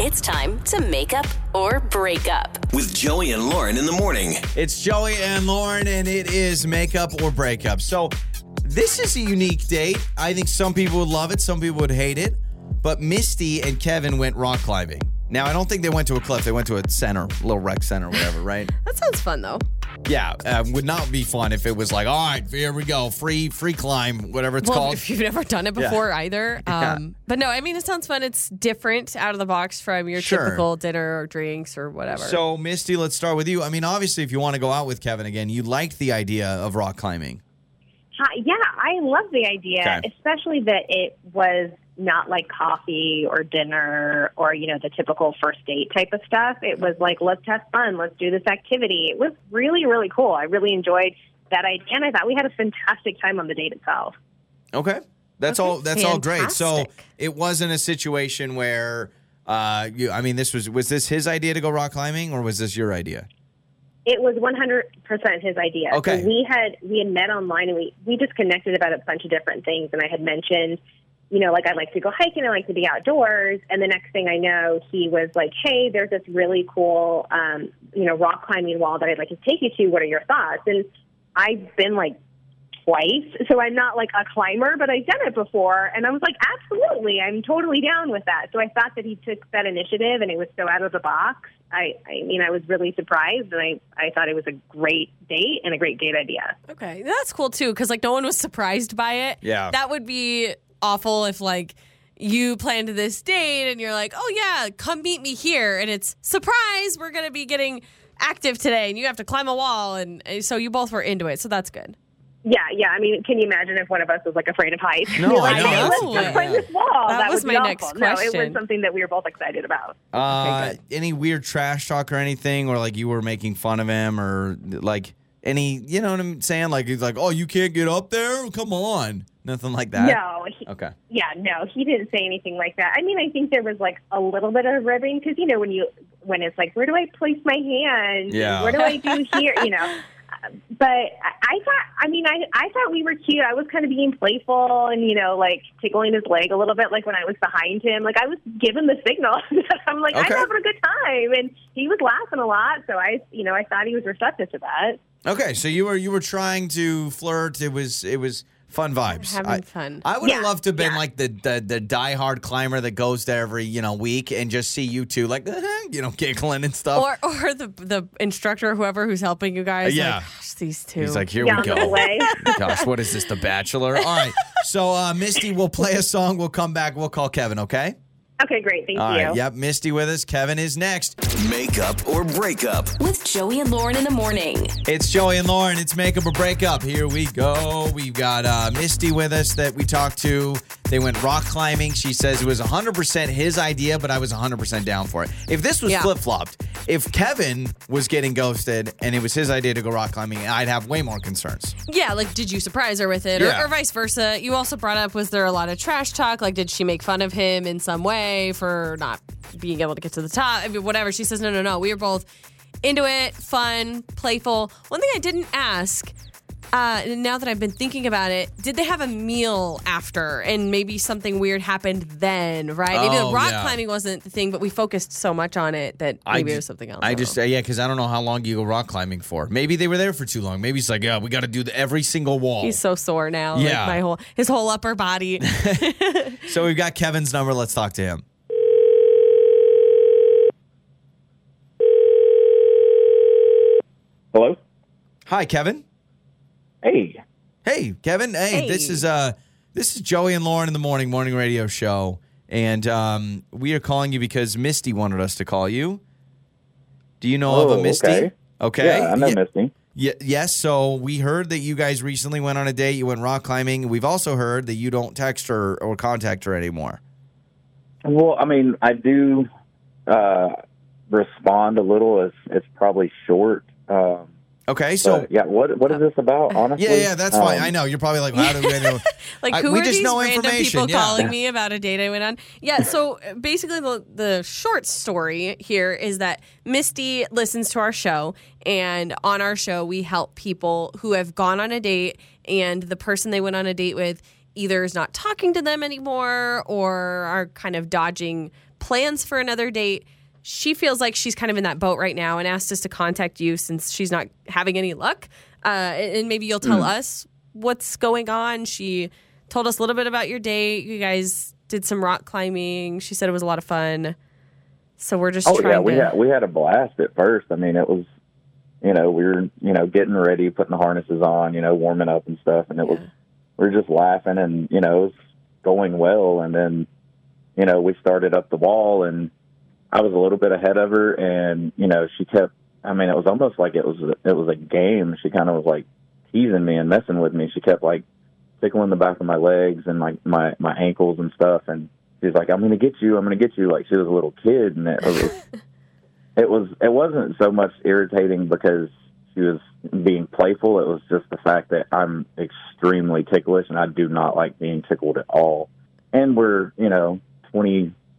It's time to make up or break up. With Joey and Lauren in the morning. It's Joey and Lauren, and it is makeup or breakup. So, this is a unique date. I think some people would love it, some people would hate it. But Misty and Kevin went rock climbing. Now, I don't think they went to a cliff. They went to a center, little rec center, whatever, right? That sounds fun though. Yeah, uh, would not be fun if it was like, all right, here we go, free, free climb, whatever it's Well, called. if you've never done it before either. Yeah. Um, but no, I mean, it sounds fun. It's different out of the box from your Sure. typical dinner or drinks or whatever. So, Misty, let's start with you. I mean, obviously, if you want to go out with Kevin again, you liked the idea of rock climbing. Hi, yeah, I love the idea, Okay. especially that it was not like coffee or dinner or you know the typical first date type of stuff. It was like let's have fun, let's do this activity. It was really really cool. I really enjoyed that idea, and I thought we had a fantastic time on the date itself. Okay. That's Okay, all that's all great. So it wasn't a situation where uh you I mean this was was this his idea to go rock climbing or was this your idea? It was 100% his idea. Okay. So we had we had met online and we we just connected about a bunch of different things and I had mentioned you know, like I like to go hiking, I like to be outdoors. And the next thing I know, he was like, Hey, there's this really cool, um, you know, rock climbing wall that I'd like to take you to. What are your thoughts? And I've been like twice, so I'm not like a climber, but I've done it before. And I was like, absolutely, I'm totally down with that. So I thought that he took that initiative and it was so out of the box. I, I mean, I was really surprised and I, I thought it was a great date and a great date idea. okay, that's cool too, because like no one was surprised by it. Yeah. that would be awful if like you planned this date and you're like, oh yeah, come meet me here, and it's surprise, we're gonna be getting active today, and you have to climb a wall, and and so you both were into it, so that's good. Yeah, yeah. I mean, can you imagine if one of us was like afraid of heights? No, You're I like, know, Hey, let's the just climb thing, this wall. That was would be my next awful. No, it was something that we were both excited about. Uh any weird trash talk or anything or like you were making fun of him or like any you know what I'm saying? Like he's like, Oh, you can't get up there? Come on. Nothing like that. No, he, Okay. yeah, no, he didn't say anything like that. I mean, I think there was like a little bit of ribbing because you know when you when it's like, where do I place my hand? Yeah. Where do I do here? You know. Uh, But I I thought, I mean, I I thought we were cute. I was kind of being playful and you know, like tickling his leg a little bit, like when I was behind him. Like I was giving the signal. I'm like, Okay. I'm having a good time, and he was laughing a lot. So I, you know, I thought he was receptive to that. Okay, so you were you were trying to flirt. It was it was fun vibes. Having I, fun. I would have Yeah, loved to have been yeah. like the, the the diehard climber that goes there every you know week and just see you two like you know giggling and stuff. Or or the the instructor, whoever who's helping you guys. Yeah. like, gosh, these two. He's like, here Yeah, we go. way. Gosh, what is this, The Bachelor? All right, so uh, Misty, we'll play a song. We'll come back. We'll call Kevin. Okay. Okay, great. Thank All you. right. Yep. Misty with us. Kevin is next. Makeup or breakup. With Joey and Lauren in the morning. It's Joey and Lauren. It's makeup or breakup. Here we go. We've got uh, Misty with us that we talked to. They went rock climbing. She says it was 100% his idea, but I was 100% down for it. If this was Yeah. flip flopped, if Kevin was getting ghosted and it was his idea to go rock climbing, I'd have way more concerns. Yeah, like did you surprise her with it, Yeah. or, or vice versa? You also brought up was there a lot of trash talk? Like, did she make fun of him in some way for not being able to get to the top? I mean, whatever. She says no, no, no. We were both into it, fun, playful. One thing I didn't ask. Uh, now that I've been thinking about it, did they have a meal after? And maybe something weird happened then, right? Maybe Oh, the rock yeah. climbing wasn't the thing, but we focused so much on it that maybe it was something else. I don't just, know. uh, yeah, because I don't know how long you go rock climbing for. Maybe they were there for too long. Maybe it's like, yeah, we got to do the, every single wall. He's so sore now. Yeah. Like my whole his whole upper body. so we've got Kevin's number. Let's talk to him. Hello? Hi, Kevin. Hey. Hey, Kevin. Hey, this is uh this is Joey and Lauren in the morning morning radio show. And um we are calling you because Misty wanted us to call you. Do you know of Oh, a Misty? okay. Okay. Yeah, I know Ye- Misty. ye- yes, so we heard that you guys recently went on a date, you went rock climbing. We've also heard that you don't text her or contact her anymore. Well, I mean, I do uh, respond a little. It's, it's probably short. Um, Okay, so but, yeah, what what is this about? Honestly, yeah, yeah, that's fine. Um, I know. You're probably like, how do we know? Like, I- who we are just these know random people yeah. calling me about a date I went on? Yeah, so uh, basically, the, the short story here is that Misty listens to our show, and on our show, we help people who have gone on a date, and the person they went on a date with either is not talking to them anymore or are kind of dodging plans for another date. She feels like she's kind of in that boat right now and asked us to contact you since she's not having any luck. Uh, and maybe you'll tell us what's going on. She told us a little bit about your date. You guys did some rock climbing. She said it was a lot of fun. So we're just Oh trying yeah, we to. had we had a blast at first. I mean, it was, you know, we were you know getting ready, putting the harnesses on, you know, warming up and stuff, and it was we were just laughing and you know it was going well, and then you know we started up the wall, and I was a little bit ahead of her, and you know she kept. I mean, it was almost like it was it was a game. She kind of was like teasing me and messing with me. She kept like tickling the back of my legs and like my my ankles and stuff, and she's like, "I'm going to get you. I'm going to get you." Like she was a little kid, and it was it was it wasn't so much irritating because she was being playful. It was just the fact that I'm extremely ticklish, and I do not like being tickled at all. And we're you know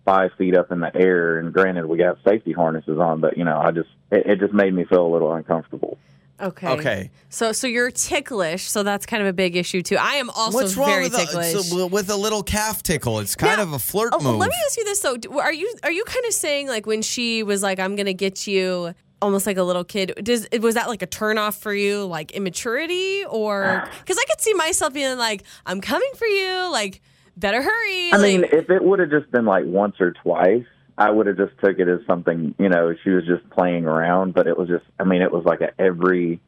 25 feet up in the air, and granted we got safety harnesses on, but you know I just it, it just made me feel a little uncomfortable. Okay. Okay. So so you're ticklish, so that's kind of a big issue too. I am also What's wrong very with ticklish. a, so- with a little calf tickle? It's kind Now, of a flirt oh, move. Let me ask you this though: Are you are you kind of saying like when she was like, "I'm gonna get you," almost like a little kid? Does was that like a turnoff for you, like immaturity, or because I could see myself being like, "I'm coming for you," like better hurry. I mean, if it would have just been like once or twice, I would have just took it as something, you know, she was just playing around. But it was just, I mean, it was like a every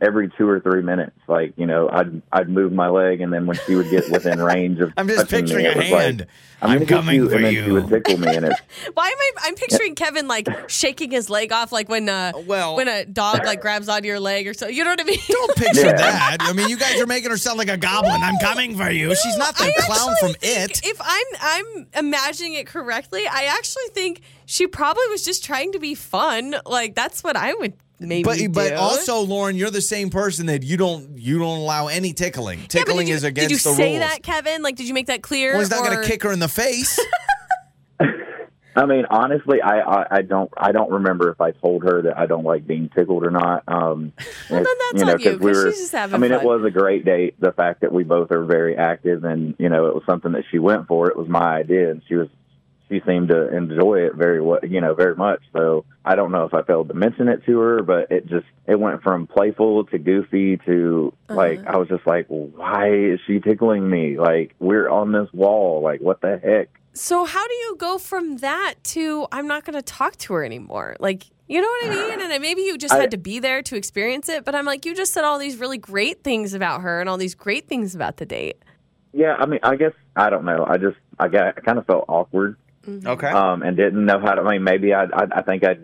every two or three minutes. Like, you know, I'd I'd move my leg, and then when she would get within range of, I'm just picturing me, a hand. Like, I'm I'm, coming you, for and then you. she would tickle me, and it's why am I? I'm picturing Kevin like shaking his leg off, like when uh, Well- when a dog like grabs onto your leg or so. You know what I mean? Don't picture Yeah. that. I mean, you guys are making her sound like a goblin. I'm coming for you. She's not the I clown from It. If I'm I'm imagining it correctly, I actually think she probably was just trying to be fun. Like that's what I would maybe But do. but also, Lauren, you're the same person that you don't you don't allow any tickling. Tickling did you, is against the rules. Did you say rules. that, Kevin? Like, did you make that clear? Well, he's not going to kick her in the face. I mean, honestly, I, I I don't I don't remember if I told her that I don't like being tickled or not. Um, Well, then it's- that's on you, 'cause we 'cause were. she's just having I mean, fun. it was a great date. The fact that we both are very active, and you know, it was something that she went for. It was my idea, and she was she seemed to enjoy it very well, you know, very much. So I don't know if I failed to mention it to her, but it just it went from playful to goofy to like Uh-huh. I was just like, why is she tickling me? Like we're on this wall. Like what the heck? So how do you go from that to I'm not going to talk to her anymore? Like, you know what I mean? And maybe you just I- had to be there to experience it. But I'm like, you just said all these really great things about her and all these great things about the date. Yeah, I mean, I guess I don't know. I just I got I kind of felt awkward okay. um, and didn't know how to. I mean, maybe I, I I think I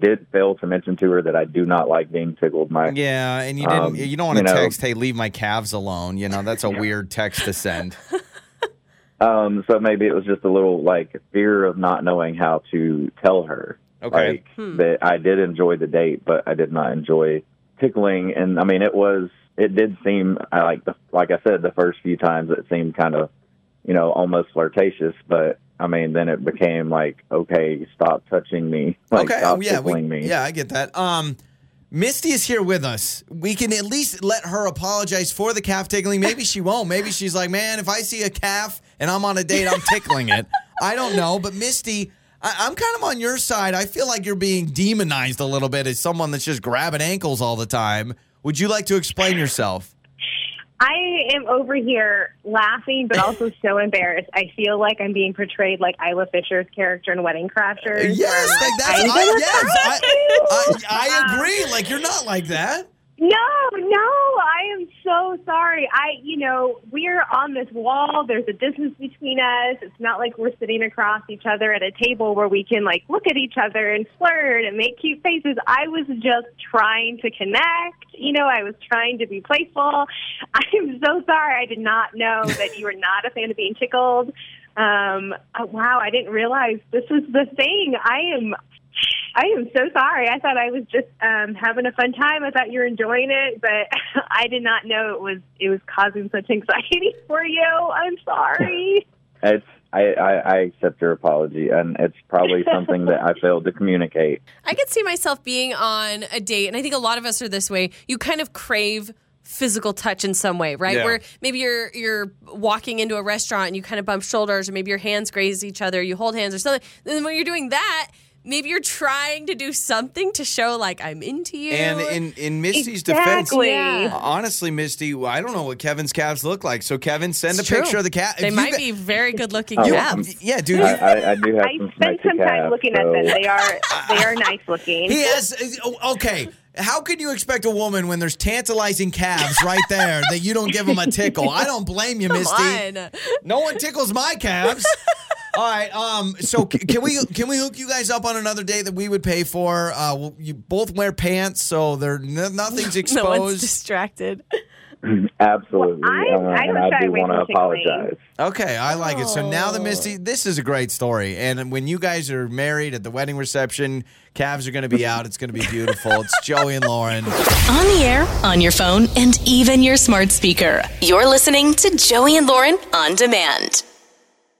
did fail to mention to her that I do not like being tickled. My yeah, and you didn't. Um, you don't want to you know- text, "Hey, leave my calves alone." You know, that's a weird text to send. um, so maybe it was just a little like fear of not knowing how to tell her. Okay. Like Hmm. that I did enjoy the date, but I did not enjoy tickling. And I mean, it was it did seem I like the like I said the first few times it seemed kind of you know almost flirtatious, but. I mean, then it became like, okay, stop touching me, like okay. stop oh, yeah. tickling We, me. yeah, I get that. Um, Misty is here with us. We can at least let her apologize for the calf tickling. Maybe she won't. Maybe she's like, man, if I see a calf and I'm on a date, I'm tickling it. I don't know. But Misty, I, I'm kind of on your side. I feel like you're being demonized a little bit as someone that's just grabbing ankles all the time. Would you like to explain yourself? I am over here laughing, but also so embarrassed. I feel like I'm being portrayed like Isla Fisher's character in Wedding Crashers. Yes, like that's I, yes. I, I, I agree. Like you're not like that. No, no, I am so sorry. I, you know, we're on this wall. There's a distance between us. It's not like we're sitting across each other at a table where we can like look at each other and flirt and make cute faces. I was just trying to connect. You know, I was trying to be playful. I am so sorry. I did not know that you were not a fan of being tickled. Um, oh, wow, I didn't realize this was the thing. I am I am so sorry. I thought I was just um, having a fun time. I thought you were enjoying it, but I did not know it was it was causing such anxiety for you. I'm sorry. It's I, I, I accept your apology, and it's probably something that I failed to communicate. I could see myself being on a date, and I think a lot of us are this way. You kind of crave physical touch in some way, right? Yeah. Where maybe you're you're walking into a restaurant and you kind of bump shoulders, or maybe your hands graze each other, you hold hands or something. Then when you're doing that, maybe you're trying to do something to show like I'm into you. And in in Misty's defense, Yeah. honestly, Misty, I don't know what Kevin's calves look like. So Kevin, send It's a picture of the cat. They might got- be very good looking Oh, calves. Yeah, dude. I, I, I do have I some spent smoky some time calves, looking so- at them. They are they are nice looking. He has. Uh, oh, Okay. How can you expect a woman when there's tantalizing calves right there that you don't give them a tickle? I don't blame you, Come Misty. on. No one tickles my calves. All right. Um. So c- can we can we hook you guys up on another date that we would pay for? Uh. You both wear pants, so they're n- nothing's No one's exposed. distracted. Absolutely. Well, I- um, I and don't I do want to apologize. Okay, I like it. So now the Oh. Misty, this is a great story. And when you guys are married at the wedding reception, calves are going to be out. It's going to be beautiful. It's Joey and Lauren. On the air, on your phone, and even your smart speaker. You're listening to Joey and Lauren on demand.